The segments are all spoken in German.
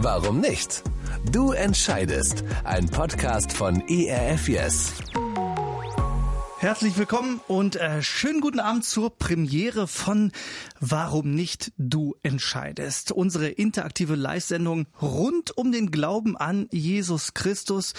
Warum nicht? Du entscheidest. Ein Podcast von ERF Yes. Herzlich willkommen und äh, schönen guten Abend zur Premiere von Warum nicht du entscheidest. Unsere interaktive Live-Sendung rund um den Glauben an Jesus Christus.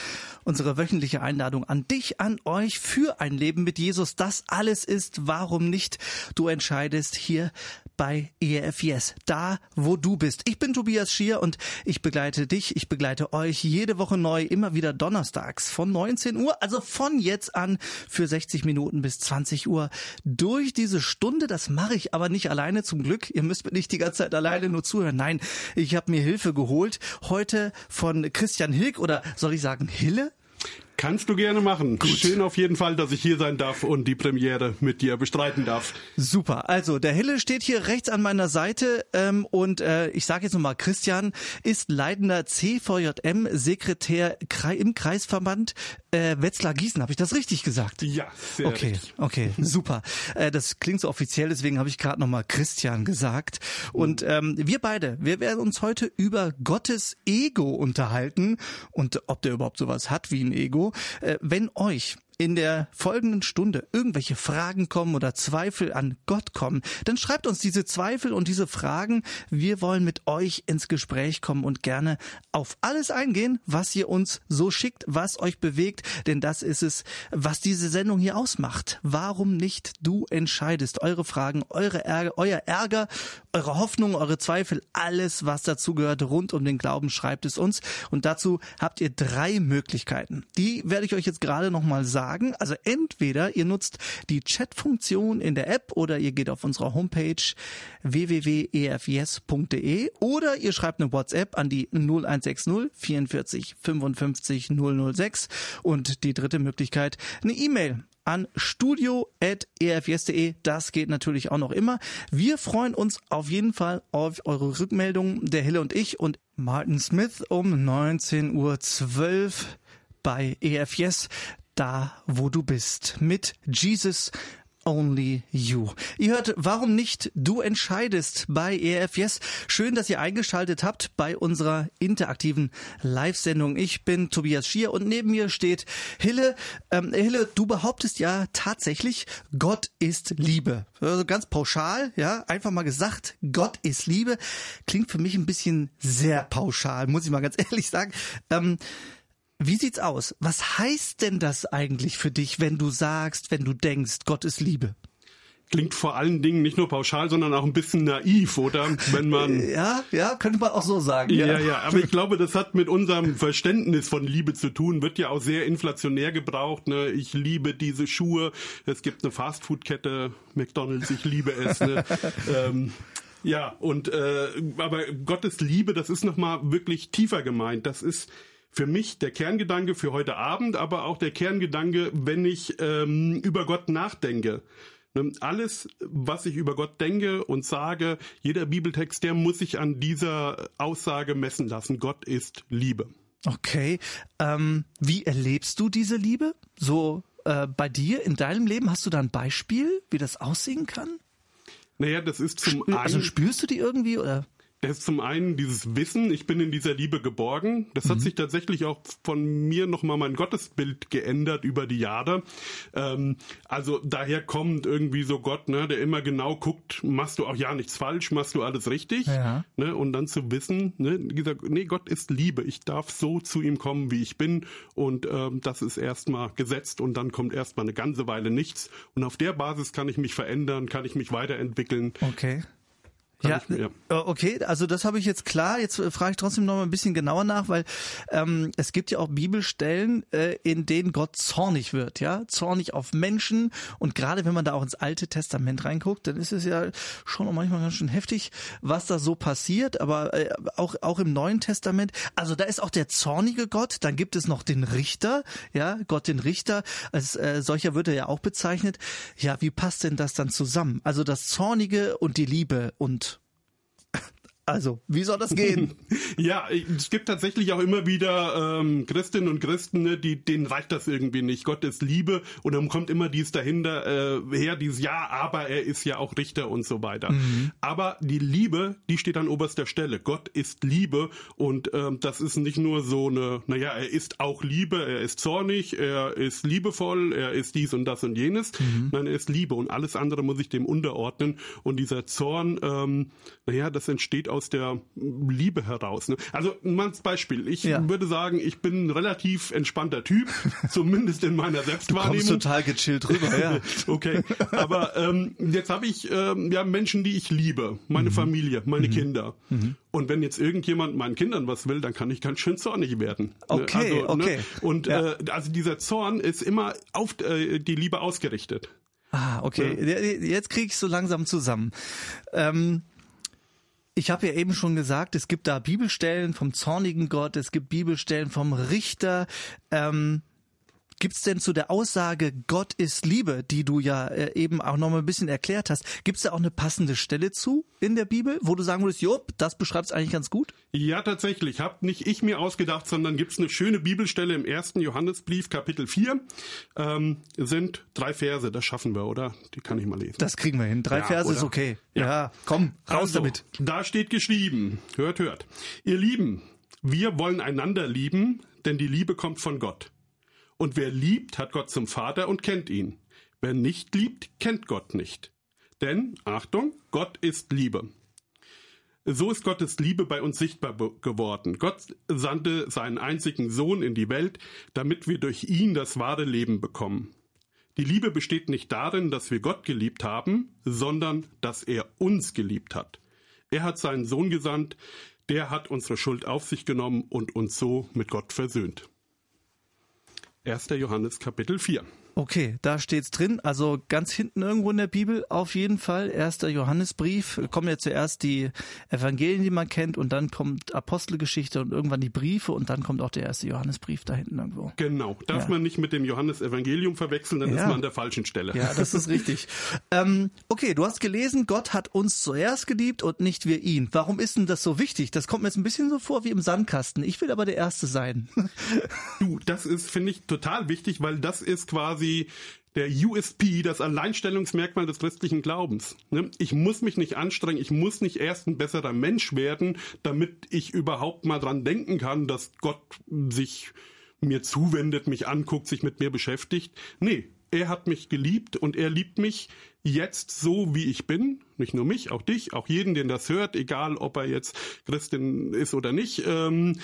Unsere wöchentliche Einladung an dich, an euch für ein Leben mit Jesus. Das alles ist Warum nicht du entscheidest hier bei ERF da wo du bist. Ich bin Tobias Schier und ich begleite dich, ich begleite euch jede Woche neu, immer wieder donnerstags von 19 Uhr, also von jetzt an für 60 Minuten bis 20 Uhr durch diese Stunde. Das mache ich aber nicht alleine zum Glück. Ihr müsst mir nicht die ganze Zeit alleine nur zuhören. Nein, ich habe mir Hilfe geholt. Heute von Christian Hilk oder soll ich sagen Hille? Kannst du gerne machen. Gut. Schön auf jeden Fall, dass ich hier sein darf und die Premiere mit dir bestreiten darf. Super. Also der Hille steht hier rechts an meiner Seite ähm, und äh, ich sage jetzt nochmal, Christian ist leitender CVJM-Sekretär im Kreisverband äh, Wetzlar-Gießen. Habe ich das richtig gesagt? Ja, sehr Okay, richtig. okay, super. Äh, das klingt so offiziell, deswegen habe ich gerade nochmal Christian gesagt. Und ähm, wir beide, wir werden uns heute über Gottes Ego unterhalten und ob der überhaupt sowas hat wie ein Ego. Äh, wenn euch in der folgenden Stunde irgendwelche Fragen kommen oder Zweifel an Gott kommen, dann schreibt uns diese Zweifel und diese Fragen. Wir wollen mit euch ins Gespräch kommen und gerne auf alles eingehen, was ihr uns so schickt, was euch bewegt, denn das ist es, was diese Sendung hier ausmacht. Warum nicht du entscheidest? Eure Fragen, eure Ärger, euer Ärger, eure Hoffnung, eure Zweifel, alles, was dazu gehört rund um den Glauben, schreibt es uns. Und dazu habt ihr drei Möglichkeiten. Die werde ich euch jetzt gerade nochmal sagen sagen. Also entweder ihr nutzt die Chat-Funktion in der App oder ihr geht auf unsere Homepage www.efs.de oder ihr schreibt eine WhatsApp an die 0160 44 55 006 und die dritte Möglichkeit eine E-Mail an studio.efs.de. Das geht natürlich auch noch immer. Wir freuen uns auf jeden Fall auf eure Rückmeldungen, der Hille und ich und Martin Smith um 19.12 Uhr bei EFS da, wo du bist. Mit Jesus Only You. Ihr hört, warum nicht du entscheidest bei ERF Yes. Schön, dass ihr eingeschaltet habt bei unserer interaktiven Live-Sendung. Ich bin Tobias Schier und neben mir steht Hille. Ähm, Hille, du behauptest ja tatsächlich, Gott ist Liebe. Also ganz pauschal, ja, einfach mal gesagt, Gott ist Liebe. Klingt für mich ein bisschen sehr pauschal, muss ich mal ganz ehrlich sagen. Ähm, wie sieht's aus? Was heißt denn das eigentlich für dich, wenn du sagst, wenn du denkst, Gott ist Liebe? Klingt vor allen Dingen nicht nur pauschal, sondern auch ein bisschen naiv, oder? Wenn man ja, ja, könnte man auch so sagen. Ja, ja, ja. Aber ich glaube, das hat mit unserem Verständnis von Liebe zu tun. Wird ja auch sehr inflationär gebraucht. Ne? Ich liebe diese Schuhe. Es gibt eine Fastfood-Kette, McDonald's. Ich liebe es. Ne? ähm, ja, und äh, aber Gottes Liebe, das ist noch mal wirklich tiefer gemeint. Das ist für mich der Kerngedanke für heute Abend, aber auch der Kerngedanke, wenn ich ähm, über Gott nachdenke. Ne, alles, was ich über Gott denke und sage, jeder Bibeltext, der muss sich an dieser Aussage messen lassen. Gott ist Liebe. Okay. Ähm, wie erlebst du diese Liebe? So äh, bei dir in deinem Leben hast du da ein Beispiel, wie das aussehen kann? Naja, das ist zum Spür, Also spürst du die irgendwie oder? Es ist zum einen dieses Wissen, ich bin in dieser Liebe geborgen. Das mhm. hat sich tatsächlich auch von mir nochmal mein Gottesbild geändert über die Jahre. Ähm, also daher kommt irgendwie so Gott, ne, der immer genau guckt, machst du auch ja nichts falsch, machst du alles richtig. Ja. Ne, und dann zu wissen, ne, dieser, nee, Gott ist Liebe. Ich darf so zu ihm kommen, wie ich bin. Und ähm, das ist erstmal gesetzt und dann kommt erstmal eine ganze Weile nichts. Und auf der Basis kann ich mich verändern, kann ich mich weiterentwickeln. Okay. Ja, ich, ja, äh, okay, also das habe ich jetzt klar. Jetzt äh, frage ich trotzdem noch mal ein bisschen genauer nach, weil ähm, es gibt ja auch Bibelstellen, äh, in denen Gott zornig wird, ja, zornig auf Menschen. Und gerade wenn man da auch ins Alte Testament reinguckt, dann ist es ja schon auch manchmal ganz schön heftig, was da so passiert. Aber äh, auch auch im Neuen Testament, also da ist auch der zornige Gott. Dann gibt es noch den Richter, ja, Gott den Richter. Als äh, solcher wird er ja auch bezeichnet. Ja, wie passt denn das dann zusammen? Also das zornige und die Liebe und Also, wie soll das gehen? ja, es gibt tatsächlich auch immer wieder ähm, Christinnen und Christen, ne, die denen reicht das irgendwie nicht. Gott ist Liebe und dann kommt immer dies dahinter äh, her, dieses Ja, aber er ist ja auch Richter und so weiter. Mhm. Aber die Liebe, die steht an oberster Stelle. Gott ist Liebe und ähm, das ist nicht nur so eine, naja, er ist auch Liebe, er ist zornig, er ist liebevoll, er ist dies und das und jenes. Mhm. Nein, er ist Liebe und alles andere muss ich dem unterordnen. Und dieser Zorn, ähm, naja, das entsteht aus der Liebe heraus. Ne? Also mal als Beispiel. Ich ja. würde sagen, ich bin ein relativ entspannter Typ, zumindest in meiner Selbstwahrnehmung. Du total gechillt rüber, ja. okay, aber ähm, jetzt habe ich ähm, ja Menschen, die ich liebe, meine mhm. Familie, meine mhm. Kinder. Mhm. Und wenn jetzt irgendjemand meinen Kindern was will, dann kann ich ganz schön zornig werden. Okay, also, ne? okay. Ne? Und ja. äh, also dieser Zorn ist immer auf äh, die Liebe ausgerichtet. Ah, okay. Ja. Jetzt kriege ich so langsam zusammen. Ähm, ich habe ja eben schon gesagt, es gibt da Bibelstellen vom zornigen Gott, es gibt Bibelstellen vom Richter. Ähm, Gibt's denn zu der Aussage Gott ist Liebe, die du ja äh, eben auch noch mal ein bisschen erklärt hast, gibt's da auch eine passende Stelle zu in der Bibel, wo du sagen würdest, Job, das beschreibt's eigentlich ganz gut? Ja, tatsächlich. Hab nicht ich mir ausgedacht, sondern gibt's eine schöne Bibelstelle im ersten Johannesbrief, Kapitel 4. Ähm, sind drei Verse, das schaffen wir, oder? Die kann ich mal lesen. Das kriegen wir hin. Drei ja, Verse oder? ist okay. Ja, ja komm, raus also, damit. Da steht geschrieben, hört, hört. Ihr Lieben, wir wollen einander lieben, denn die Liebe kommt von Gott. Und wer liebt, hat Gott zum Vater und kennt ihn. Wer nicht liebt, kennt Gott nicht. Denn, Achtung, Gott ist Liebe. So ist Gottes Liebe bei uns sichtbar geworden. Gott sandte seinen einzigen Sohn in die Welt, damit wir durch ihn das wahre Leben bekommen. Die Liebe besteht nicht darin, dass wir Gott geliebt haben, sondern dass er uns geliebt hat. Er hat seinen Sohn gesandt, der hat unsere Schuld auf sich genommen und uns so mit Gott versöhnt. 1. Johannes Kapitel 4. Okay, da steht's drin. Also ganz hinten irgendwo in der Bibel auf jeden Fall. Erster Johannesbrief. Kommen ja zuerst die Evangelien, die man kennt, und dann kommt Apostelgeschichte und irgendwann die Briefe und dann kommt auch der erste Johannesbrief da hinten irgendwo. Genau. Darf ja. man nicht mit dem Johannesevangelium verwechseln, dann ja. ist man an der falschen Stelle. Ja, das ist richtig. ähm, okay, du hast gelesen, Gott hat uns zuerst geliebt und nicht wir ihn. Warum ist denn das so wichtig? Das kommt mir jetzt ein bisschen so vor wie im Sandkasten. Ich will aber der Erste sein. du, das ist, finde ich, total wichtig, weil das ist quasi quasi der USP, das Alleinstellungsmerkmal des christlichen Glaubens. Ne? Ich muss mich nicht anstrengen, ich muss nicht erst ein besserer Mensch werden, damit ich überhaupt mal dran denken kann, dass Gott sich mir zuwendet, mich anguckt, sich mit mir beschäftigt. Nee, er hat mich geliebt und er liebt mich jetzt so, wie ich bin. Nicht nur mich, auch dich, auch jeden, den das hört, egal ob er jetzt Christin ist oder nicht. Ähm,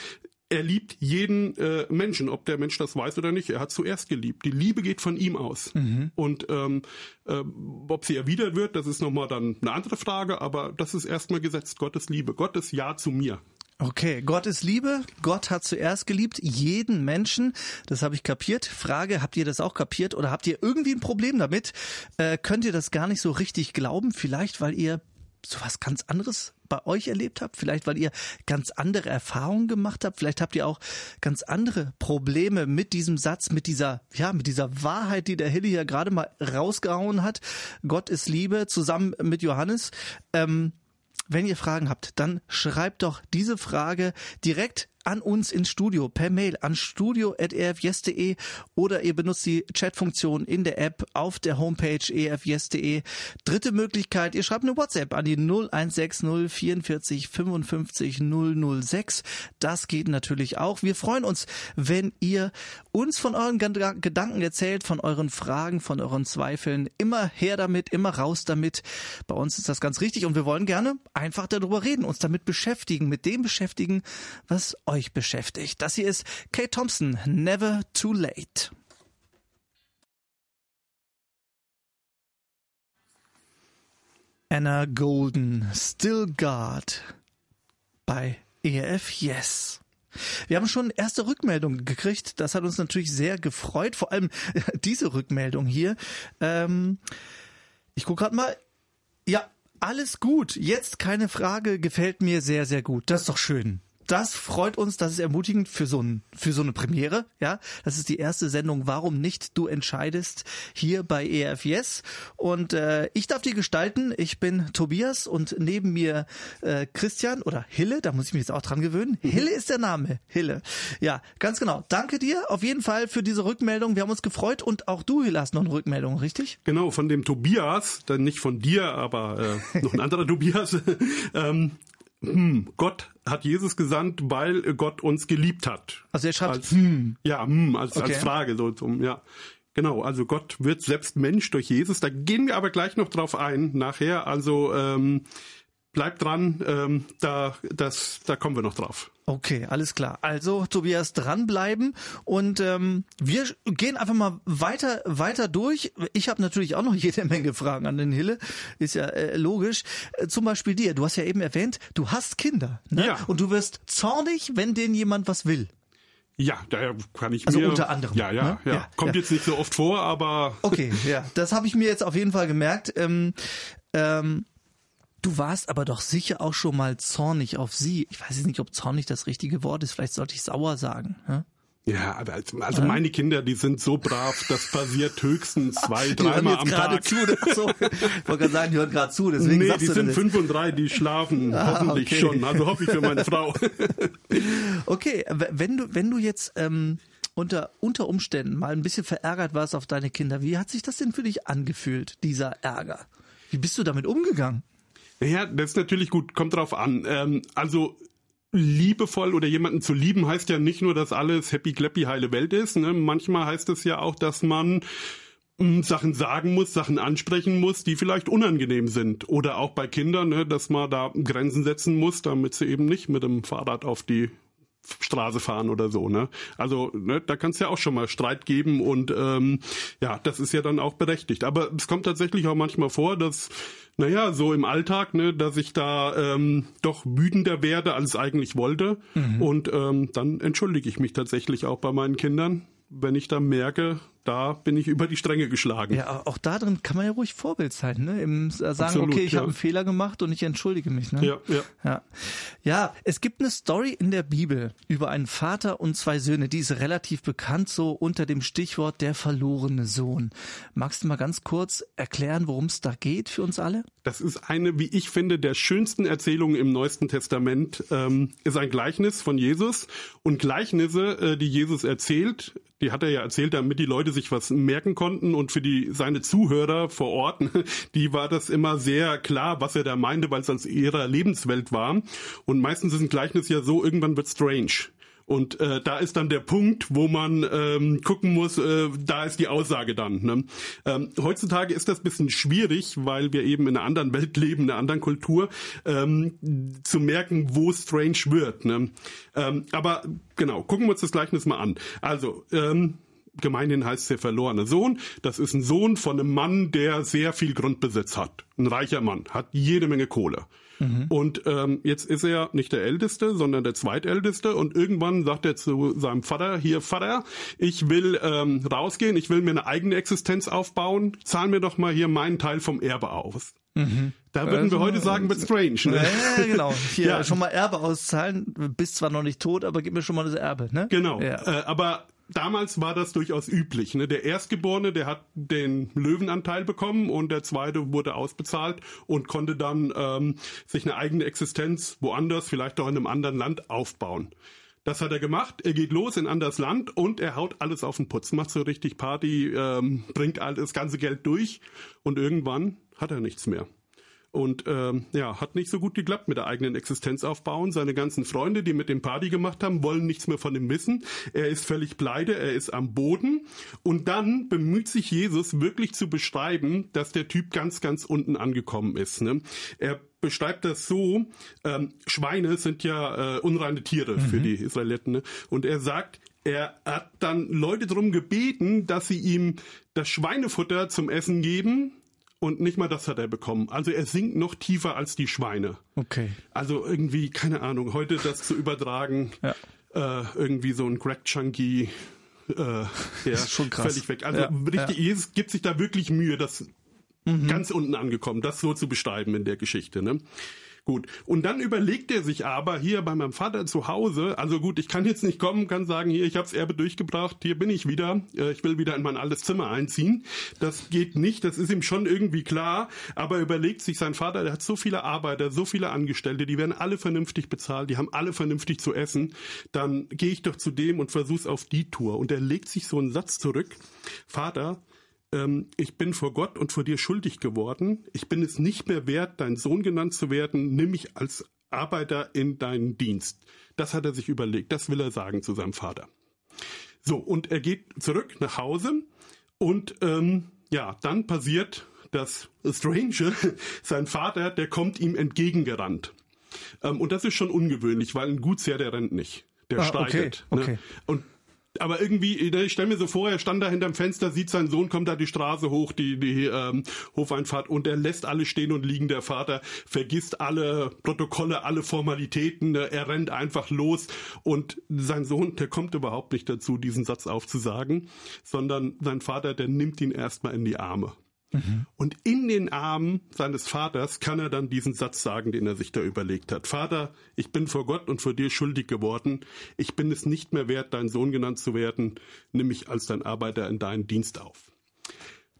er liebt jeden äh, Menschen, ob der Mensch das weiß oder nicht. Er hat zuerst geliebt. Die Liebe geht von ihm aus. Mhm. Und ähm, äh, ob sie erwidert wird, das ist nochmal dann eine andere Frage, aber das ist erstmal gesetzt. Gottes Liebe. Gottes Ja zu mir. Okay, Gott ist Liebe. Gott hat zuerst geliebt jeden Menschen. Das habe ich kapiert. Frage, habt ihr das auch kapiert oder habt ihr irgendwie ein Problem damit? Äh, könnt ihr das gar nicht so richtig glauben? Vielleicht, weil ihr sowas ganz anderes bei euch erlebt habt, vielleicht weil ihr ganz andere Erfahrungen gemacht habt, vielleicht habt ihr auch ganz andere Probleme mit diesem Satz, mit dieser, ja, mit dieser Wahrheit, die der Hilly ja gerade mal rausgehauen hat. Gott ist Liebe, zusammen mit Johannes. Ähm, wenn ihr Fragen habt, dann schreibt doch diese Frage direkt an uns ins Studio per Mail an studio.erfjes.de oder ihr benutzt die Chatfunktion in der App auf der Homepage erfjes.de. Dritte Möglichkeit, ihr schreibt eine WhatsApp an die 0160 44 55 006. Das geht natürlich auch. Wir freuen uns, wenn ihr uns von euren Gedanken erzählt, von euren Fragen, von euren Zweifeln. Immer her damit, immer raus damit. Bei uns ist das ganz richtig und wir wollen gerne einfach darüber reden, uns damit beschäftigen, mit dem beschäftigen, was euch euch beschäftigt. Das hier ist Kate Thompson, Never Too Late. Anna Golden, Still God bei ERF Yes. Wir haben schon erste Rückmeldungen gekriegt. Das hat uns natürlich sehr gefreut. Vor allem diese Rückmeldung hier. Ähm, ich gucke gerade mal. Ja, alles gut. Jetzt keine Frage. Gefällt mir sehr, sehr gut. Das ist doch schön. Das freut uns, das ist ermutigend für so, ein, für so eine Premiere. Ja, das ist die erste Sendung. Warum nicht? Du entscheidest hier bei EFS. Und äh, ich darf die gestalten. Ich bin Tobias und neben mir äh, Christian oder Hille. Da muss ich mich jetzt auch dran gewöhnen. Mhm. Hille ist der Name. Hille. Ja, ganz genau. Danke dir auf jeden Fall für diese Rückmeldung. Wir haben uns gefreut und auch du, Hille, hast noch eine Rückmeldung, richtig? Genau, von dem Tobias, dann nicht von dir, aber äh, noch ein anderer Tobias. ähm, hm, Gott hat Jesus gesandt, weil Gott uns geliebt hat. Also er schreibt als, hm. Ja, hm, als, okay. als Frage so zum, ja. Genau, also Gott wird selbst Mensch durch Jesus. Da gehen wir aber gleich noch drauf ein nachher. Also ähm, bleibt dran, ähm, da, das, da kommen wir noch drauf. Okay, alles klar. Also Tobias dranbleiben und ähm, wir gehen einfach mal weiter weiter durch. Ich habe natürlich auch noch jede Menge Fragen an den Hille, ist ja äh, logisch. Äh, zum Beispiel dir. Du hast ja eben erwähnt, du hast Kinder, ne? Ja. Und du wirst zornig, wenn denen jemand was will. Ja, da kann ich also mir. unter anderem. Ja, ja, ne? ja. ja. Kommt ja. jetzt nicht so oft vor, aber. Okay, ja, das habe ich mir jetzt auf jeden Fall gemerkt. Ähm, ähm, Du warst aber doch sicher auch schon mal zornig auf sie. Ich weiß jetzt nicht, ob zornig das richtige Wort ist. Vielleicht sollte ich sauer sagen. Ja? Ja, aber also, also ja. meine Kinder, die sind so brav, das passiert höchstens zwei, dreimal am Tag. Zu, so. Ich wollte gerade sagen, die hören gerade zu, deswegen nee, die sind fünf und drei, die schlafen Ah, hoffentlich okay. schon. Also hoffe ich für meine Frau. Okay, wenn du, wenn du jetzt ähm, unter, unter Umständen mal ein bisschen verärgert warst auf deine Kinder, wie hat sich das denn für dich angefühlt, dieser Ärger? Wie bist du damit umgegangen? Ja, das ist natürlich gut, kommt drauf an. Ähm, also liebevoll oder jemanden zu lieben heißt ja nicht nur, dass alles happy clappy heile Welt ist. Ne? Manchmal heißt es ja auch, dass man mh, Sachen sagen muss, Sachen ansprechen muss, die vielleicht unangenehm sind. Oder auch bei Kindern, ne, dass man da Grenzen setzen muss, damit sie eben nicht mit dem Fahrrad auf die Straße fahren oder so, ne? Also, ne, da kann es ja auch schon mal Streit geben und ähm, ja, das ist ja dann auch berechtigt. Aber es kommt tatsächlich auch manchmal vor, dass, naja, so im Alltag, ne, dass ich da ähm, doch wütender werde, als ich eigentlich wollte. Und ähm, dann entschuldige ich mich tatsächlich auch bei meinen Kindern, wenn ich da merke, da bin ich über die Stränge geschlagen. Ja, auch da drin kann man ja ruhig Vorbild sein, ne? Im äh, sagen, Absolut, okay, ich ja. habe einen Fehler gemacht und ich entschuldige mich, ne? Ja, ja. Ja. ja, es gibt eine Story in der Bibel über einen Vater und zwei Söhne, die ist relativ bekannt, so unter dem Stichwort der verlorene Sohn. Magst du mal ganz kurz erklären, worum es da geht für uns alle? Das ist eine, wie ich finde, der schönsten Erzählungen im Neuesten Testament. Ähm, ist ein Gleichnis von Jesus und Gleichnisse, äh, die Jesus erzählt, die hat er ja erzählt, damit die Leute sich was merken konnten und für die seine Zuhörer vor Ort, die war das immer sehr klar, was er da meinte, weil es als ihrer Lebenswelt war. Und meistens ist ein Gleichnis ja so, irgendwann wird strange. Und äh, da ist dann der Punkt, wo man ähm, gucken muss, äh, da ist die Aussage dann. Ne? Ähm, heutzutage ist das bisschen schwierig, weil wir eben in einer anderen Welt leben, in einer anderen Kultur, ähm, zu merken, wo strange wird. Ne? Ähm, aber genau, gucken wir uns das Gleichnis mal an. Also, ähm, gemeinhin heißt es der verlorene Sohn. Das ist ein Sohn von einem Mann, der sehr viel Grundbesitz hat. Ein reicher Mann, hat jede Menge Kohle. Und ähm, jetzt ist er nicht der Älteste, sondern der Zweitälteste. Und irgendwann sagt er zu seinem Vater, hier Vater, ich will ähm, rausgehen, ich will mir eine eigene Existenz aufbauen, zahl mir doch mal hier meinen Teil vom Erbe aus. Da würden wir Also, heute sagen, wird strange. Ne? Ja, genau. Hier Ja. schon mal Erbe auszahlen, bist zwar noch nicht tot, aber gib mir schon mal das Erbe, ne? Genau. Ja. Äh, aber damals war das durchaus üblich. Ne? Der Erstgeborene, der hat den Löwenanteil bekommen und der zweite wurde ausbezahlt und konnte dann ähm, sich eine eigene Existenz woanders, vielleicht auch in einem anderen Land aufbauen. Das hat er gemacht. Er geht los in ein anderes Land und er haut alles auf den Putz, macht so richtig Party, ähm, bringt all das ganze Geld durch und irgendwann hat er nichts mehr. Und ähm, ja, hat nicht so gut geklappt mit der eigenen Existenz aufbauen. Seine ganzen Freunde, die mit dem Party gemacht haben, wollen nichts mehr von ihm wissen. Er ist völlig pleite, er ist am Boden. Und dann bemüht sich Jesus wirklich zu beschreiben, dass der Typ ganz, ganz unten angekommen ist. Ne? Er beschreibt das so, ähm, Schweine sind ja äh, unreine Tiere für die Israeliten. Ne? Und er sagt, er hat dann Leute darum gebeten, dass sie ihm das Schweinefutter zum Essen geben. Und nicht mal das hat er bekommen. Also er sinkt noch tiefer als die Schweine. Okay. Also irgendwie, keine Ahnung, heute das zu übertragen, Ja. äh, irgendwie so ein Crack Chunky, äh, der ist schon krass. völlig weg. Also Ja, richtig, ja. Jesus gibt sich da wirklich Mühe, das Mhm. ganz unten angekommen, das so zu beschreiben in der Geschichte. Ne? Gut. Und dann überlegt er sich aber hier bei meinem Vater zu Hause, also gut, ich kann jetzt nicht kommen, kann sagen, hier, ich hab's Erbe durchgebracht, hier bin ich wieder, äh, ich will wieder in mein altes Zimmer einziehen. Das geht nicht, das ist ihm schon irgendwie klar, aber überlegt sich sein Vater, der hat so viele Arbeiter, so viele Angestellte, die werden alle vernünftig bezahlt, die haben alle vernünftig zu essen, dann gehe ich doch zu dem und versuch's auf die Tour. Und er legt sich so einen Satz zurück, Vater, ähm, ich bin vor Gott und vor dir schuldig geworden. Ich bin es nicht mehr wert, dein Sohn genannt zu werden. Nimm mich als Arbeiter in deinen Dienst. Das hat er sich überlegt. Das will er sagen zu seinem Vater. So, und er geht zurück nach Hause und ähm, ja, dann passiert das Strange. Sein Vater, der kommt ihm entgegengerannt. Ähm, und das ist schon ungewöhnlich, weil ein Gutsherr, der rennt nicht. Der Ah, streitet. okay, okay. Ne? Und aber irgendwie, ich stell mir so vor, er stand da hinterm Fenster, sieht sein Sohn, kommt da die Straße hoch, die, die ähm, Hofeinfahrt, und er lässt alle stehen und liegen. Der Vater vergisst alle Protokolle, alle Formalitäten, ne? er rennt einfach los und sein Sohn, der kommt überhaupt nicht dazu, diesen Satz aufzusagen, sondern sein Vater, der nimmt ihn erstmal in die Arme. Und in den Armen seines Vaters kann er dann diesen Satz sagen, den er sich da überlegt hat. Vater, ich bin vor Gott und vor dir schuldig geworden. Ich bin es nicht mehr wert, dein Sohn genannt zu werden. Nimm mich als dein Arbeiter in deinen Dienst auf.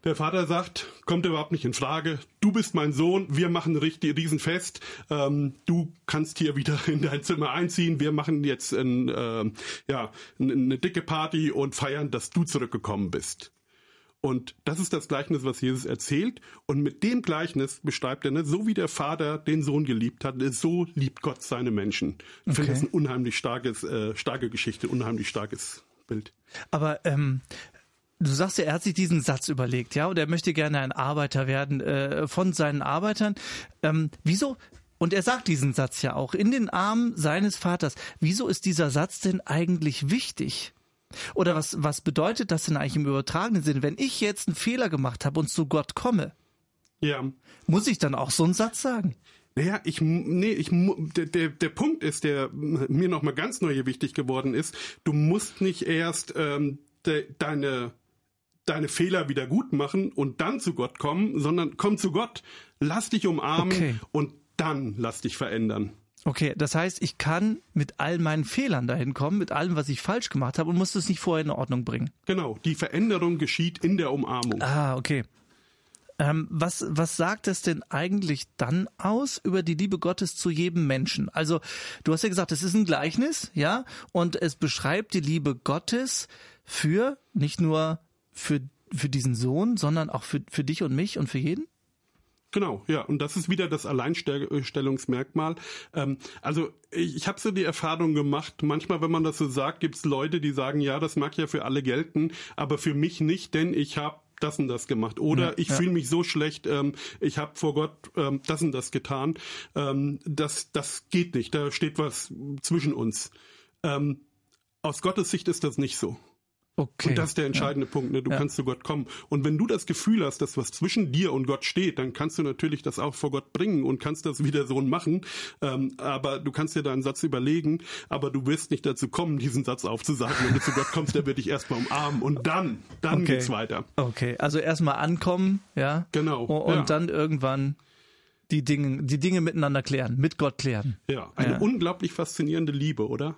Der Vater sagt, kommt überhaupt nicht in Frage. Du bist mein Sohn. Wir machen richtig Riesenfest. Ähm, du kannst hier wieder in dein Zimmer einziehen. Wir machen jetzt ein, ähm, ja, eine dicke Party und feiern, dass du zurückgekommen bist. Und das ist das Gleichnis, was Jesus erzählt. Und mit dem Gleichnis beschreibt er, ne, so wie der Vater den Sohn geliebt hat, so liebt Gott seine Menschen. Ich finde Okay. das ein unheimlich starkes, äh, starke Geschichte, unheimlich starkes Bild. Aber ähm, du sagst ja, er hat sich diesen Satz überlegt, ja, und er möchte gerne ein Arbeiter werden äh, von seinen Arbeitern. Ähm, wieso? Und er sagt diesen Satz ja auch in den Armen seines Vaters. Wieso ist dieser Satz denn eigentlich wichtig? Oder was, was bedeutet das denn eigentlich im übertragenen Sinne? Wenn ich jetzt einen Fehler gemacht habe und zu Gott komme, Ja. muss ich dann auch so einen Satz sagen? Naja, ich, nee, ich, der, der, der Punkt ist, der mir nochmal ganz neu wichtig geworden ist, du musst nicht erst ähm, de, deine, deine Fehler wieder gut machen und dann zu Gott kommen, sondern komm zu Gott, lass dich umarmen Okay. und dann lass dich verändern. Okay, das heißt, ich kann mit all meinen Fehlern dahin kommen, mit allem, was ich falsch gemacht habe und muss das nicht vorher in Ordnung bringen. Genau, die Veränderung geschieht in der Umarmung. Ah, okay. Ähm, was, was sagt es denn eigentlich dann aus über die Liebe Gottes zu jedem Menschen? Also, du hast ja gesagt, es ist ein Gleichnis, ja, und es beschreibt die Liebe Gottes für, nicht nur für, für diesen Sohn, sondern auch für, für dich und mich und für jeden? Genau, ja, und das ist wieder das Alleinstellungsmerkmal. Ähm, also ich, habe so die Erfahrung gemacht, manchmal, wenn man das so sagt, gibt es Leute, die sagen, ja, das mag ja für alle gelten, aber für mich nicht, denn ich habe das und das gemacht. Oder Ja, ich ja. fühle mich so schlecht, ähm, ich habe vor Gott ähm, das und das getan. Ähm, das, das geht nicht, da steht was zwischen uns. Ähm, aus Gottes Sicht ist das nicht so. Okay. Und das ist der entscheidende Punkt. Ne? Du Ja. kannst zu Gott kommen. Und wenn du das Gefühl hast, dass was zwischen dir und Gott steht, dann kannst du natürlich das auch vor Gott bringen und kannst das wie der Sohn machen. Ähm, aber du kannst dir deinen Satz überlegen, aber du wirst nicht dazu kommen, diesen Satz aufzusagen. Wenn du zu Gott kommst, der wird dich erstmal umarmen. Und dann, dann Okay. geht's weiter. Okay, also erstmal ankommen, ja. Genau, Und, ja. dann irgendwann die Dinge, die Dinge miteinander klären, mit Gott klären. Ja, eine Ja. unglaublich faszinierende Liebe, oder?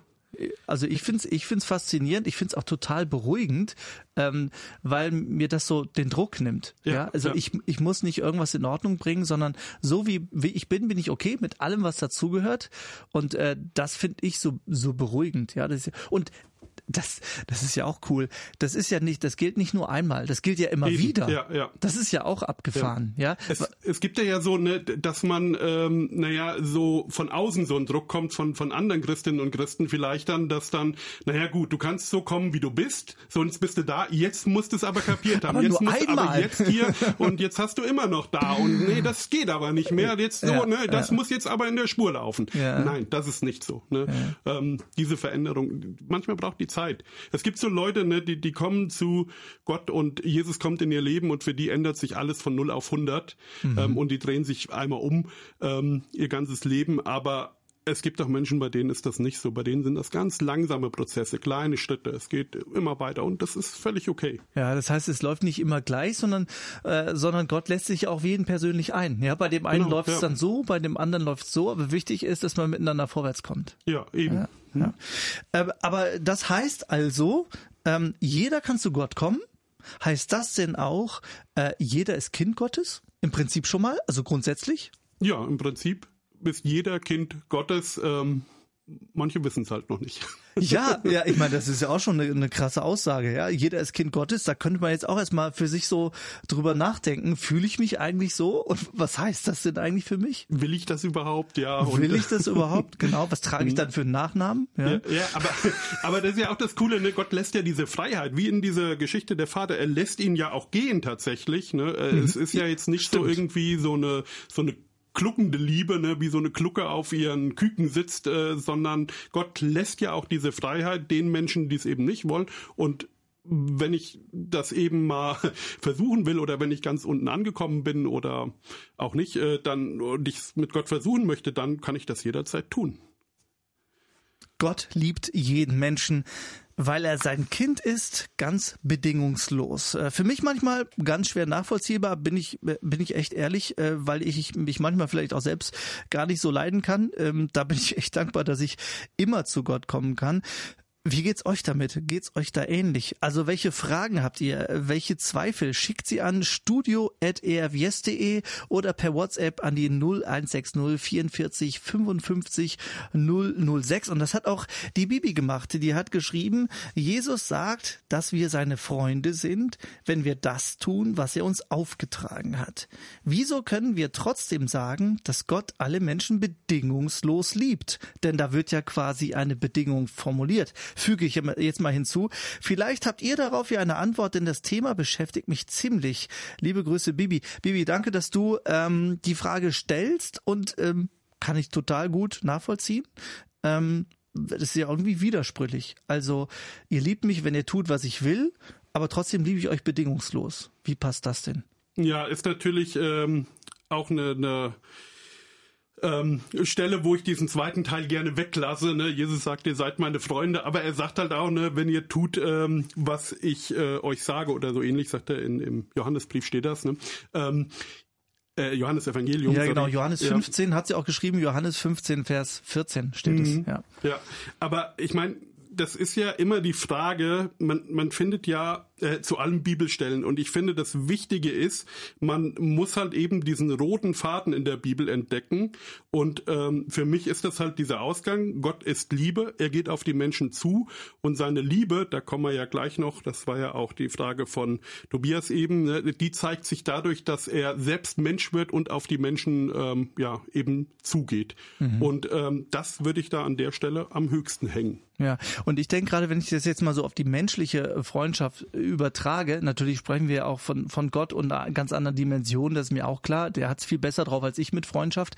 Also ich find's, ich find's faszinierend, ich find's auch total beruhigend, ähm, weil mir das so den Druck nimmt. Ja, Ja, also ja. ich, ich muss nicht irgendwas in Ordnung bringen, sondern so wie, wie ich bin, bin ich okay mit allem, was dazugehört. Und äh, das finde ich so so beruhigend. Ja, das ist, und das, das ist ja auch cool. Das ist ja nicht, das gilt nicht nur einmal, das gilt ja immer Eben, wieder. ja, ja. Das ist ja auch abgefahren. Ja, Es, es gibt ja, ja so, ne, dass man, ähm, naja, so von außen so ein Druck kommt von, von anderen Christinnen und Christen vielleicht dann, dass dann, naja gut, du kannst so kommen, wie du bist, sonst bist du da, jetzt musst du es aber kapiert haben. Aber jetzt nur musst, einmal. aber jetzt hier und jetzt hast du immer noch da und nee, das geht aber nicht mehr. Jetzt so, Ja, ne, das ja. muss jetzt aber in der Spur laufen. Ja. Nein, das ist nicht so. Ne? Ähm, diese Veränderung, manchmal braucht die Zeit. Es gibt so Leute, ne, die, die kommen zu Gott und Jesus kommt in ihr Leben und für die ändert sich alles von 0 auf 100 ähm, und die drehen sich einmal um, ähm, ihr ganzes Leben, aber es gibt auch Menschen, bei denen ist das nicht so. Bei denen sind das ganz langsame Prozesse, kleine Schritte. Es geht immer weiter und das ist völlig okay. Ja, das heißt, es läuft nicht immer gleich, sondern, äh, sondern Gott lässt sich auf jeden persönlich ein. Ja, bei dem einen genau, läuft es ja. dann so, bei dem anderen läuft es so, aber wichtig ist, dass man miteinander vorwärts kommt. Ja, eben. Ja, ja. Äh, aber das heißt also, ähm, jeder kann zu Gott kommen. Heißt das denn auch, äh, jeder ist Kind Gottes? Im Prinzip schon mal, also grundsätzlich? Ja, im Prinzip ist jeder Kind Gottes. Ähm, manche wissen es halt noch nicht. Ja, ja, ich meine, das ist ja auch schon eine, eine, krasse Aussage, ja. Jeder ist Kind Gottes, da könnte man jetzt auch erstmal für sich so drüber nachdenken. Fühle ich mich eigentlich so? Und was heißt das denn eigentlich für mich? Will ich das überhaupt? Ja. Will ich das überhaupt? Genau. Was trage ich dann für einen Nachnamen? Ja, ja, ja aber, aber das ist ja auch das Coole, ne? Gott lässt ja diese Freiheit, wie in dieser Geschichte der Vater, er lässt ihn ja auch gehen tatsächlich. Ne? Mhm. Es ist ja jetzt nicht Stimmt. so irgendwie so eine, so eine kluckende Liebe, ne, wie so eine Klucke auf ihren Küken sitzt, äh, sondern Gott lässt ja auch diese Freiheit den Menschen, die es eben nicht wollen. Und wenn ich das eben mal versuchen will oder wenn ich ganz unten angekommen bin oder auch nicht, äh, dann und ich es mit Gott versuchen möchte, dann kann ich das jederzeit tun. Gott liebt jeden Menschen weil er sein Kind ist, ganz bedingungslos. Äh, für mich manchmal ganz schwer nachvollziehbar, bin ich, bin ich echt ehrlich, äh, weil ich mich manchmal vielleicht auch selbst gar nicht so leiden kann. Ähm, da bin ich echt dankbar, dass ich immer zu Gott kommen kann. Wie geht's euch damit? Geht's euch da ähnlich? Also welche Fragen habt ihr? Welche Zweifel? Schickt sie an studio.ervs.de oder per WhatsApp an die 0160 44 55 006. Und das hat auch die Bibi gemacht. Die hat geschrieben, Jesus sagt, dass wir seine Freunde sind, wenn wir das tun, was er uns aufgetragen hat. Wieso können wir trotzdem sagen, dass Gott alle Menschen bedingungslos liebt? Denn da wird ja quasi eine Bedingung formuliert füge ich jetzt mal hinzu. Vielleicht habt ihr darauf ja eine Antwort, denn das Thema beschäftigt mich ziemlich. Liebe Grüße, Bibi. Bibi, danke, dass du ähm, die Frage stellst und ähm, kann ich total gut nachvollziehen. Ähm, das ist ja irgendwie widersprüchlich. Also, ihr liebt mich, wenn ihr tut, was ich will, aber trotzdem liebe ich euch bedingungslos. Wie passt das denn? Ja, ist natürlich ähm, auch eine, eine ähm, Stelle, wo ich diesen zweiten Teil gerne weglasse. Ne? Jesus sagt, ihr seid meine Freunde, aber er sagt halt auch, ne, wenn ihr tut, ähm, was ich äh, euch sage oder so ähnlich, sagt er in, im Johannesbrief steht das. Ne? Ähm, äh, Johannes Evangelium. Ja, genau, Johannes 15 ja. hat sie auch geschrieben, Johannes 15, Vers 14 steht mhm. es. Ja. ja, aber ich meine, das ist ja immer die Frage, man, man findet ja äh, zu allen Bibelstellen und ich finde, das Wichtige ist, man muss halt eben diesen roten Faden in der Bibel entdecken und ähm, für mich ist das halt dieser Ausgang, Gott ist Liebe, er geht auf die Menschen zu und seine Liebe, da kommen wir ja gleich noch, das war ja auch die Frage von Tobias eben, ne, die zeigt sich dadurch, dass er selbst Mensch wird und auf die Menschen ähm, ja eben zugeht. Mhm. Und ähm, das würde ich da an der Stelle am höchsten hängen. Ja, und ich denke gerade, wenn ich das jetzt mal so auf die menschliche Freundschaft übertrage, natürlich sprechen wir auch von, von Gott und einer ganz anderen Dimension, das ist mir auch klar, der hat es viel besser drauf als ich mit Freundschaft,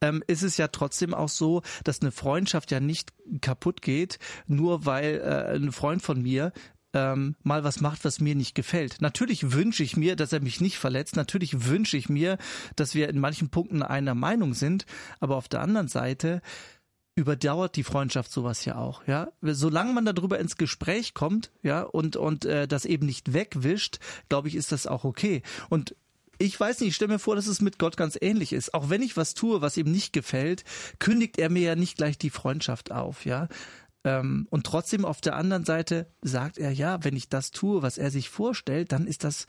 ähm, ist es ja trotzdem auch so, dass eine Freundschaft ja nicht kaputt geht, nur weil äh, ein Freund von mir ähm, mal was macht, was mir nicht gefällt. Natürlich wünsche ich mir, dass er mich nicht verletzt. Natürlich wünsche ich mir, dass wir in manchen Punkten einer Meinung sind. Aber auf der anderen Seite überdauert die Freundschaft sowas ja auch, ja. Solange man darüber ins Gespräch kommt, ja, und und äh, das eben nicht wegwischt, glaube ich, ist das auch okay. Und ich weiß nicht, ich stelle mir vor, dass es mit Gott ganz ähnlich ist. Auch wenn ich was tue, was ihm nicht gefällt, kündigt er mir ja nicht gleich die Freundschaft auf, ja. Ähm, und trotzdem auf der anderen Seite sagt er, ja, wenn ich das tue, was er sich vorstellt, dann ist das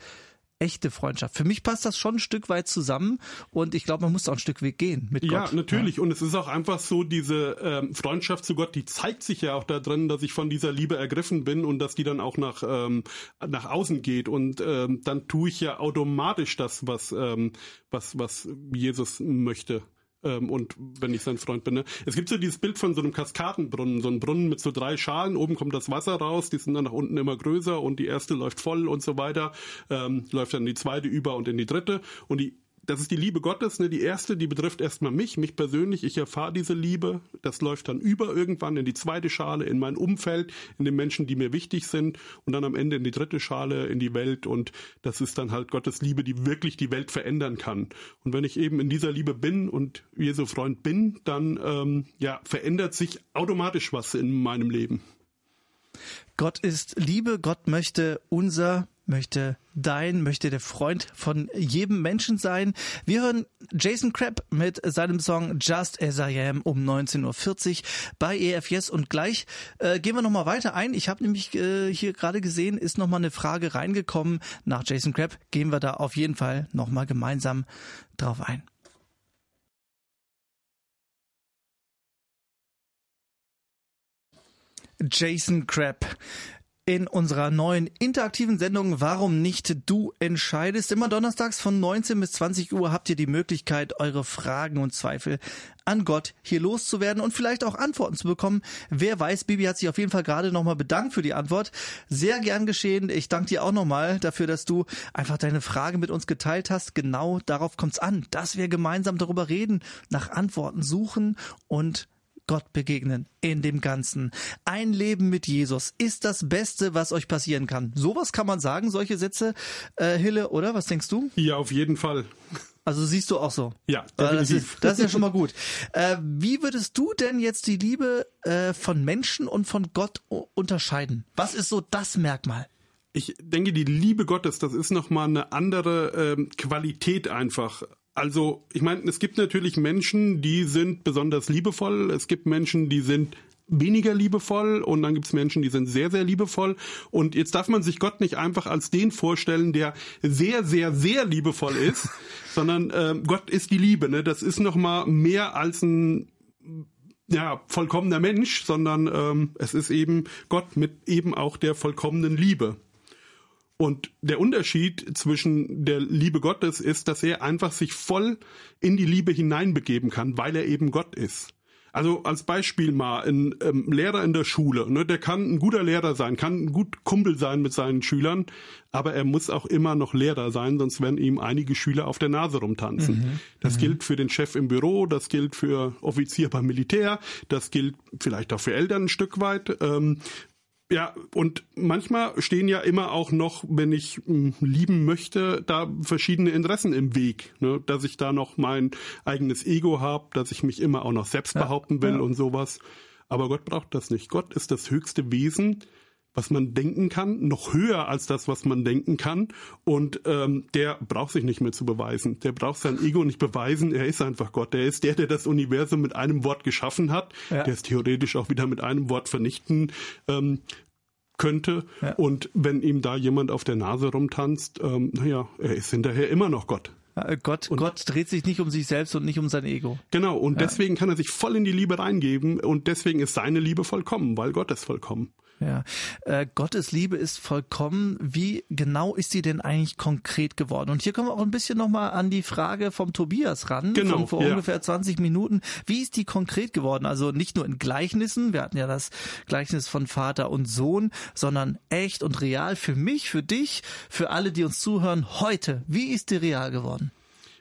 echte Freundschaft. Für mich passt das schon ein Stück weit zusammen und ich glaube, man muss auch ein Stück Weg gehen mit ja, Gott. Natürlich. Ja, Und es ist auch einfach so, diese ähm, Freundschaft zu Gott, die zeigt sich ja auch da drin, dass ich von dieser Liebe ergriffen bin und dass die dann auch nach, ähm, nach außen geht. Und ähm, dann tue ich ja automatisch das, was, ähm, was, was Jesus möchte ähm, und wenn ich sein Freund bin. Ne? Es gibt so dieses Bild von so einem Kaskadenbrunnen, so ein Brunnen mit so drei Schalen, oben kommt das Wasser raus, die sind dann nach unten immer größer und die erste läuft voll und so weiter, ähm, läuft dann die zweite über und in die dritte und die das ist die Liebe Gottes, ne? Die erste, die betrifft erstmal mich, mich persönlich. Ich erfahre diese Liebe. Das läuft dann über irgendwann in die zweite Schale, in mein Umfeld, in den Menschen, die mir wichtig sind und dann am Ende in die dritte Schale, in die Welt. Und das ist dann halt Gottes Liebe, die wirklich die Welt verändern kann. Und wenn ich eben in dieser Liebe bin und Jesu Freund bin, dann ähm, ja verändert sich automatisch was in meinem Leben. Gott ist Liebe, Gott möchte unser möchte dein, möchte der Freund von jedem Menschen sein. Wir hören Jason Crabb mit seinem Song Just As I Am um 19.40 Uhr bei EFS und gleich äh, gehen wir nochmal weiter ein. Ich habe nämlich äh, hier gerade gesehen, ist nochmal eine Frage reingekommen nach Jason Crabb. Gehen wir da auf jeden Fall nochmal gemeinsam drauf ein. Jason Crabb in unserer neuen interaktiven Sendung Warum nicht du entscheidest. Immer donnerstags von 19 bis 20 Uhr habt ihr die Möglichkeit, eure Fragen und Zweifel an Gott hier loszuwerden und vielleicht auch Antworten zu bekommen. Wer weiß, Bibi hat sich auf jeden Fall gerade nochmal bedankt für die Antwort. Sehr gern geschehen. Ich danke dir auch nochmal dafür, dass du einfach deine Frage mit uns geteilt hast. Genau darauf kommt es an, dass wir gemeinsam darüber reden, nach Antworten suchen und Gott begegnen in dem Ganzen. Ein Leben mit Jesus ist das Beste, was euch passieren kann. Sowas kann man sagen, solche Sätze, äh, Hille, oder? Was denkst du? Ja, auf jeden Fall. Also siehst du auch so. Ja. Das ist, das ist ja schon mal gut. Äh, wie würdest du denn jetzt die Liebe äh, von Menschen und von Gott unterscheiden? Was ist so das Merkmal? Ich denke, die Liebe Gottes, das ist nochmal eine andere ähm, Qualität einfach. Also, ich meine, es gibt natürlich Menschen, die sind besonders liebevoll. Es gibt Menschen, die sind weniger liebevoll und dann gibt es Menschen, die sind sehr, sehr liebevoll. Und jetzt darf man sich Gott nicht einfach als den vorstellen, der sehr, sehr, sehr liebevoll ist, sondern äh, Gott ist die Liebe. Ne? Das ist nochmal mehr als ein ja, vollkommener Mensch, sondern ähm, es ist eben Gott mit eben auch der vollkommenen Liebe. Und der Unterschied zwischen der Liebe Gottes ist, dass er einfach sich voll in die Liebe hineinbegeben kann, weil er eben Gott ist. Also als Beispiel mal, ein ähm, Lehrer in der Schule, ne, der kann ein guter Lehrer sein, kann ein gut Kumpel sein mit seinen Schülern, aber er muss auch immer noch Lehrer sein, sonst werden ihm einige Schüler auf der Nase rumtanzen. Mhm. Das mhm. gilt für den Chef im Büro, das gilt für Offizier beim Militär, das gilt vielleicht auch für Eltern ein Stück weit. Ähm, ja, und manchmal stehen ja immer auch noch, wenn ich hm, lieben möchte, da verschiedene Interessen im Weg. Ne? Dass ich da noch mein eigenes Ego habe, dass ich mich immer auch noch selbst ja, behaupten will ja. und sowas. Aber Gott braucht das nicht. Gott ist das höchste Wesen, was man denken kann, noch höher als das, was man denken kann. Und ähm, der braucht sich nicht mehr zu beweisen. Der braucht sein Ego nicht beweisen. Er ist einfach Gott. Der ist der, der das Universum mit einem Wort geschaffen hat. Ja. Der es theoretisch auch wieder mit einem Wort vernichten ähm, könnte. Ja. Und wenn ihm da jemand auf der Nase rumtanzt, ähm, naja, er ist hinterher immer noch Gott. Gott, und Gott dreht sich nicht um sich selbst und nicht um sein Ego. Genau, und ja. deswegen kann er sich voll in die Liebe reingeben und deswegen ist seine Liebe vollkommen, weil Gott ist vollkommen. Ja, äh, Gottes Liebe ist vollkommen. Wie genau ist sie denn eigentlich konkret geworden? Und hier kommen wir auch ein bisschen nochmal an die Frage vom Tobias ran, genau, von vor ja. ungefähr 20 Minuten. Wie ist die konkret geworden? Also nicht nur in Gleichnissen, wir hatten ja das Gleichnis von Vater und Sohn, sondern echt und real für mich, für dich, für alle, die uns zuhören, heute. Wie ist die real geworden?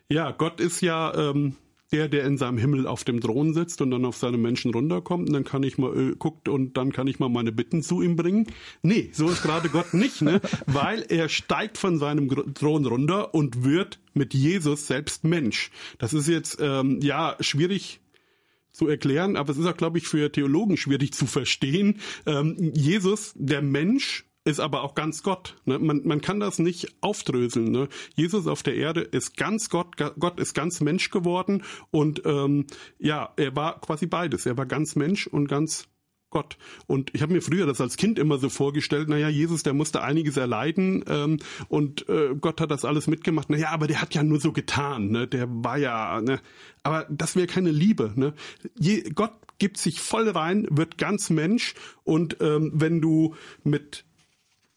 Ja, Gott ist ja ähm, der, der in seinem Himmel auf dem Thron sitzt und dann auf seine Menschen runterkommt und dann kann ich mal äh, guckt und dann kann ich mal meine Bitten zu ihm bringen. Nee, so ist gerade Gott nicht, ne? Weil er steigt von seinem Thron runter und wird mit Jesus selbst Mensch. Das ist jetzt ähm, ja schwierig zu erklären, aber es ist auch, glaube ich, für Theologen schwierig zu verstehen. Ähm, Jesus, der Mensch, ist aber auch ganz Gott. Ne? Man, man kann das nicht aufdröseln. Ne? Jesus auf der Erde ist ganz Gott, Gott ist ganz Mensch geworden und ähm, ja, er war quasi beides. Er war ganz Mensch und ganz Gott. Und ich habe mir früher das als Kind immer so vorgestellt, naja, Jesus, der musste einiges erleiden ähm, und äh, Gott hat das alles mitgemacht. Naja, aber der hat ja nur so getan, ne? der war ja, ne? aber das wäre keine Liebe. Ne? Je, Gott gibt sich voll rein, wird ganz Mensch und ähm, wenn du mit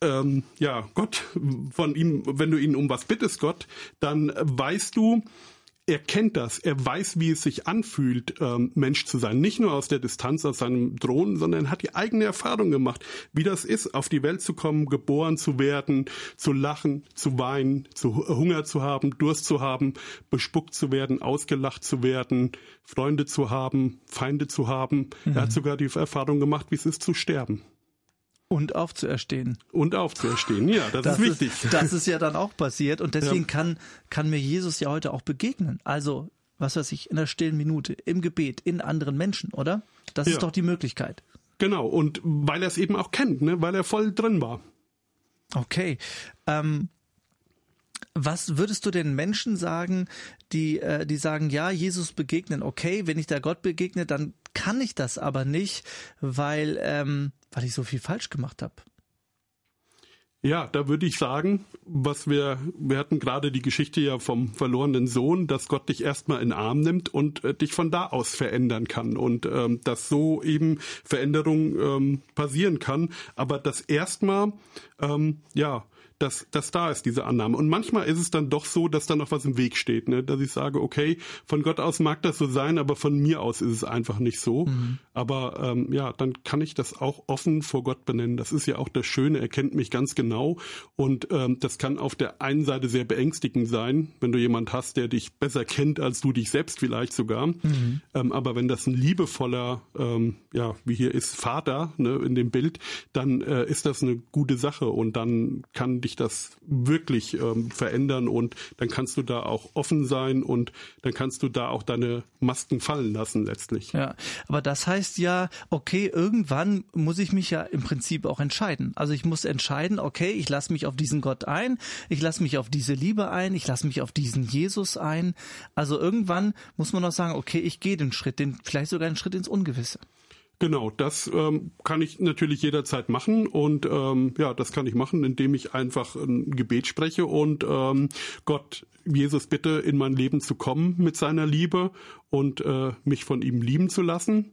ähm, ja, Gott, von ihm, wenn du ihn um was bittest, Gott, dann weißt du, er kennt das, er weiß, wie es sich anfühlt, ähm, Mensch zu sein. Nicht nur aus der Distanz aus seinem Thron, sondern hat die eigene Erfahrung gemacht, wie das ist, auf die Welt zu kommen, geboren zu werden, zu lachen, zu weinen, zu Hunger zu haben, Durst zu haben, bespuckt zu werden, ausgelacht zu werden, Freunde zu haben, Feinde zu haben. Mhm. Er hat sogar die Erfahrung gemacht, wie es ist zu sterben. Und aufzuerstehen. Und aufzuerstehen, ja, das, das ist wichtig. Ist, das ist ja dann auch passiert und deswegen ja. kann, kann mir Jesus ja heute auch begegnen. Also, was weiß ich, in der stillen Minute, im Gebet, in anderen Menschen, oder? Das ja. ist doch die Möglichkeit. Genau, und weil er es eben auch kennt, ne? weil er voll drin war. Okay. Ähm, was würdest du den Menschen sagen, die, äh, die sagen, ja, Jesus begegnen, okay, wenn ich da Gott begegne, dann kann ich das aber nicht, weil, ähm, weil ich so viel falsch gemacht habe? Ja, da würde ich sagen, was wir, wir hatten gerade die Geschichte ja vom verlorenen Sohn, dass Gott dich erstmal in den Arm nimmt und äh, dich von da aus verändern kann und ähm, dass so eben Veränderung ähm, passieren kann, aber das erstmal, ähm, ja, dass, dass da ist, diese Annahme. Und manchmal ist es dann doch so, dass da noch was im Weg steht, ne? dass ich sage, okay, von Gott aus mag das so sein, aber von mir aus ist es einfach nicht so. Mhm. Aber ähm, ja, dann kann ich das auch offen vor Gott benennen. Das ist ja auch das Schöne, er kennt mich ganz genau. Und ähm, das kann auf der einen Seite sehr beängstigend sein, wenn du jemand hast, der dich besser kennt als du dich selbst vielleicht sogar. Mhm. Ähm, aber wenn das ein liebevoller, ähm, ja, wie hier ist, Vater ne, in dem Bild, dann äh, ist das eine gute Sache und dann kann dich das wirklich ähm, verändern und dann kannst du da auch offen sein und dann kannst du da auch deine Masken fallen lassen letztlich. Ja, aber das heißt ja, okay, irgendwann muss ich mich ja im Prinzip auch entscheiden. Also ich muss entscheiden, okay, ich lasse mich auf diesen Gott ein, ich lasse mich auf diese Liebe ein, ich lasse mich auf diesen Jesus ein. Also irgendwann muss man auch sagen, okay, ich gehe den Schritt, den vielleicht sogar einen Schritt ins Ungewisse. Genau, das ähm, kann ich natürlich jederzeit machen und ähm, ja, das kann ich machen, indem ich einfach ein Gebet spreche und ähm, Gott, Jesus bitte in mein Leben zu kommen mit seiner Liebe und äh, mich von ihm lieben zu lassen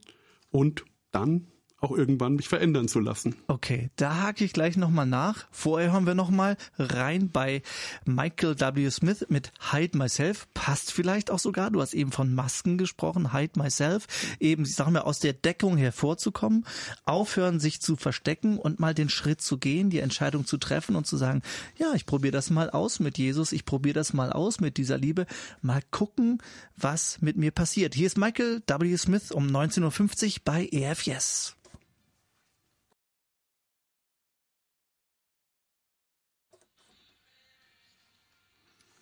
und dann auch irgendwann mich verändern zu lassen. Okay, da hake ich gleich nochmal nach. Vorher hören wir nochmal rein bei Michael W. Smith mit Hide Myself. Passt vielleicht auch sogar, du hast eben von Masken gesprochen, Hide Myself. Eben, ich sag mal, aus der Deckung hervorzukommen, aufhören, sich zu verstecken und mal den Schritt zu gehen, die Entscheidung zu treffen und zu sagen, ja, ich probiere das mal aus mit Jesus, ich probiere das mal aus mit dieser Liebe, mal gucken, was mit mir passiert. Hier ist Michael W. Smith um 19.50 Uhr bei EFS.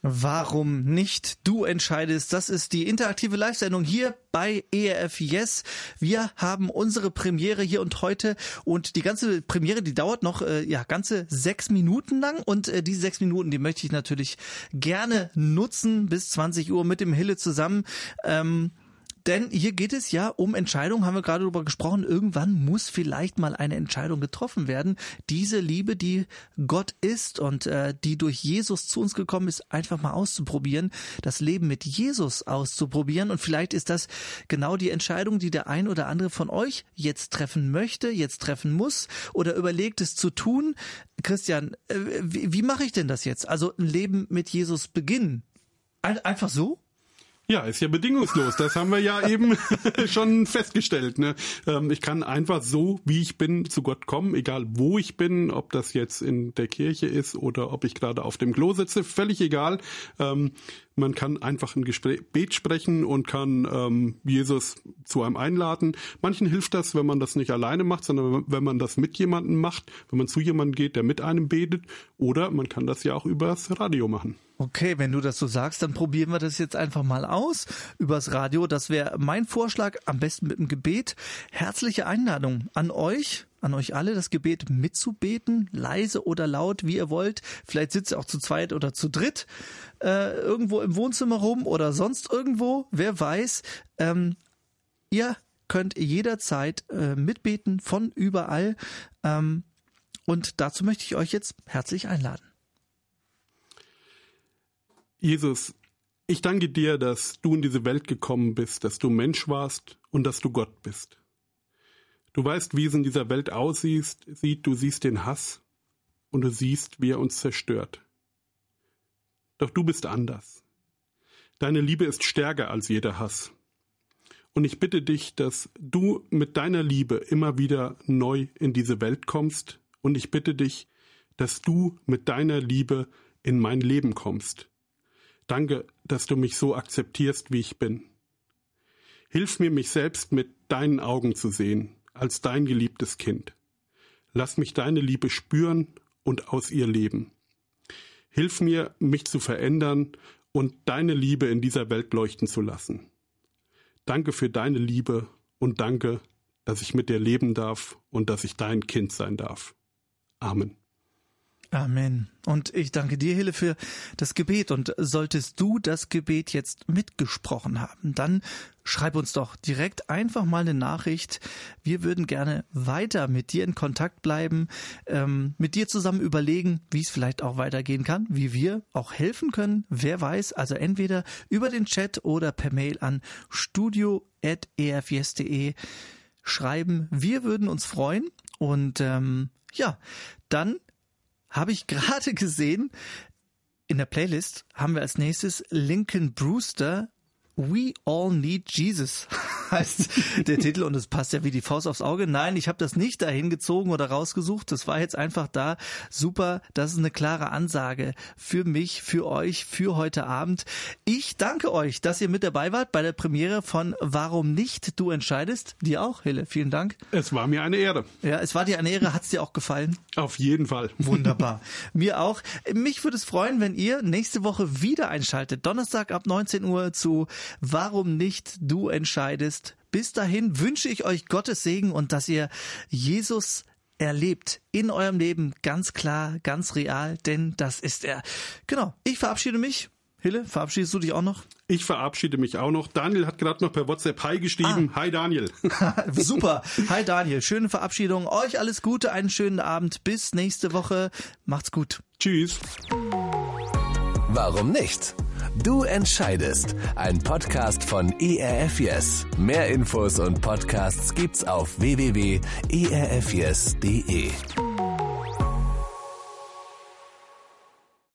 Warum nicht? Du entscheidest. Das ist die interaktive Live-Sendung hier bei ERF Yes. Wir haben unsere Premiere hier und heute und die ganze Premiere, die dauert noch äh, ja ganze sechs Minuten lang und äh, diese sechs Minuten, die möchte ich natürlich gerne nutzen bis 20 Uhr mit dem Hille zusammen. Ähm, denn hier geht es ja um Entscheidungen, haben wir gerade darüber gesprochen. Irgendwann muss vielleicht mal eine Entscheidung getroffen werden. Diese Liebe, die Gott ist und äh, die durch Jesus zu uns gekommen ist, einfach mal auszuprobieren, das Leben mit Jesus auszuprobieren. Und vielleicht ist das genau die Entscheidung, die der ein oder andere von euch jetzt treffen möchte, jetzt treffen muss oder überlegt es zu tun. Christian, äh, wie, wie mache ich denn das jetzt? Also ein Leben mit Jesus beginnen. Einfach so? Ja, ist ja bedingungslos. Das haben wir ja eben schon festgestellt. Ne? Ähm, ich kann einfach so, wie ich bin, zu Gott kommen, egal wo ich bin, ob das jetzt in der Kirche ist oder ob ich gerade auf dem Klo sitze, völlig egal. Ähm, man kann einfach ein Gebet sprechen und kann ähm, Jesus zu einem einladen. Manchen hilft das, wenn man das nicht alleine macht, sondern wenn man das mit jemandem macht, wenn man zu jemandem geht, der mit einem betet. Oder man kann das ja auch übers Radio machen. Okay, wenn du das so sagst, dann probieren wir das jetzt einfach mal aus übers Radio. Das wäre mein Vorschlag, am besten mit dem Gebet. Herzliche Einladung an euch an euch alle, das Gebet mitzubeten, leise oder laut, wie ihr wollt. Vielleicht sitzt ihr auch zu zweit oder zu dritt äh, irgendwo im Wohnzimmer rum oder sonst irgendwo, wer weiß. Ähm, ihr könnt jederzeit äh, mitbeten von überall. Ähm, und dazu möchte ich euch jetzt herzlich einladen. Jesus, ich danke dir, dass du in diese Welt gekommen bist, dass du Mensch warst und dass du Gott bist. Du weißt, wie es in dieser Welt aussieht, sieht, du siehst den Hass und du siehst, wie er uns zerstört. Doch du bist anders. Deine Liebe ist stärker als jeder Hass. Und ich bitte dich, dass du mit deiner Liebe immer wieder neu in diese Welt kommst. Und ich bitte dich, dass du mit deiner Liebe in mein Leben kommst. Danke, dass du mich so akzeptierst, wie ich bin. Hilf mir, mich selbst mit deinen Augen zu sehen, als dein geliebtes Kind. Lass mich deine Liebe spüren und aus ihr leben. Hilf mir, mich zu verändern und deine Liebe in dieser Welt leuchten zu lassen. Danke für deine Liebe und danke, dass ich mit dir leben darf und dass ich dein Kind sein darf. Amen. Amen. Und ich danke dir, Hille, für das Gebet. Und solltest du das Gebet jetzt mitgesprochen haben, dann schreib uns doch direkt einfach mal eine Nachricht. Wir würden gerne weiter mit dir in Kontakt bleiben, ähm, mit dir zusammen überlegen, wie es vielleicht auch weitergehen kann, wie wir auch helfen können. Wer weiß, also entweder über den Chat oder per Mail an studio.erfs.de schreiben. Wir würden uns freuen. Und ähm, ja, dann habe ich gerade gesehen, in der Playlist haben wir als nächstes Lincoln Brewster We All Need Jesus heißt der Titel und es passt ja wie die Faust aufs Auge. Nein, ich habe das nicht dahin gezogen oder rausgesucht. Das war jetzt einfach da. Super, das ist eine klare Ansage für mich, für euch, für heute Abend. Ich danke euch, dass ihr mit dabei wart bei der Premiere von Warum nicht? Du entscheidest. Dir auch, Hille. Vielen Dank. Es war mir eine Ehre. Ja, es war dir eine Ehre. Hat es dir auch gefallen? Auf jeden Fall. Wunderbar. mir auch. Mich würde es freuen, wenn ihr nächste Woche wieder einschaltet. Donnerstag ab 19 Uhr zu Warum nicht du entscheidest. Bis dahin wünsche ich euch Gottes Segen und dass ihr Jesus erlebt in eurem Leben ganz klar, ganz real, denn das ist er. Genau. Ich verabschiede mich. Hille, verabschiedest du dich auch noch? Ich verabschiede mich auch noch. Daniel hat gerade noch per WhatsApp Hi geschrieben. Ah. Hi Daniel. Super. Hi Daniel. Schöne Verabschiedung. Euch alles Gute, einen schönen Abend. Bis nächste Woche. Macht's gut. Tschüss. Warum nicht? Du entscheidest. Ein Podcast von ERF Yes. Mehr Infos und Podcasts gibt's auf www.erfyes.de.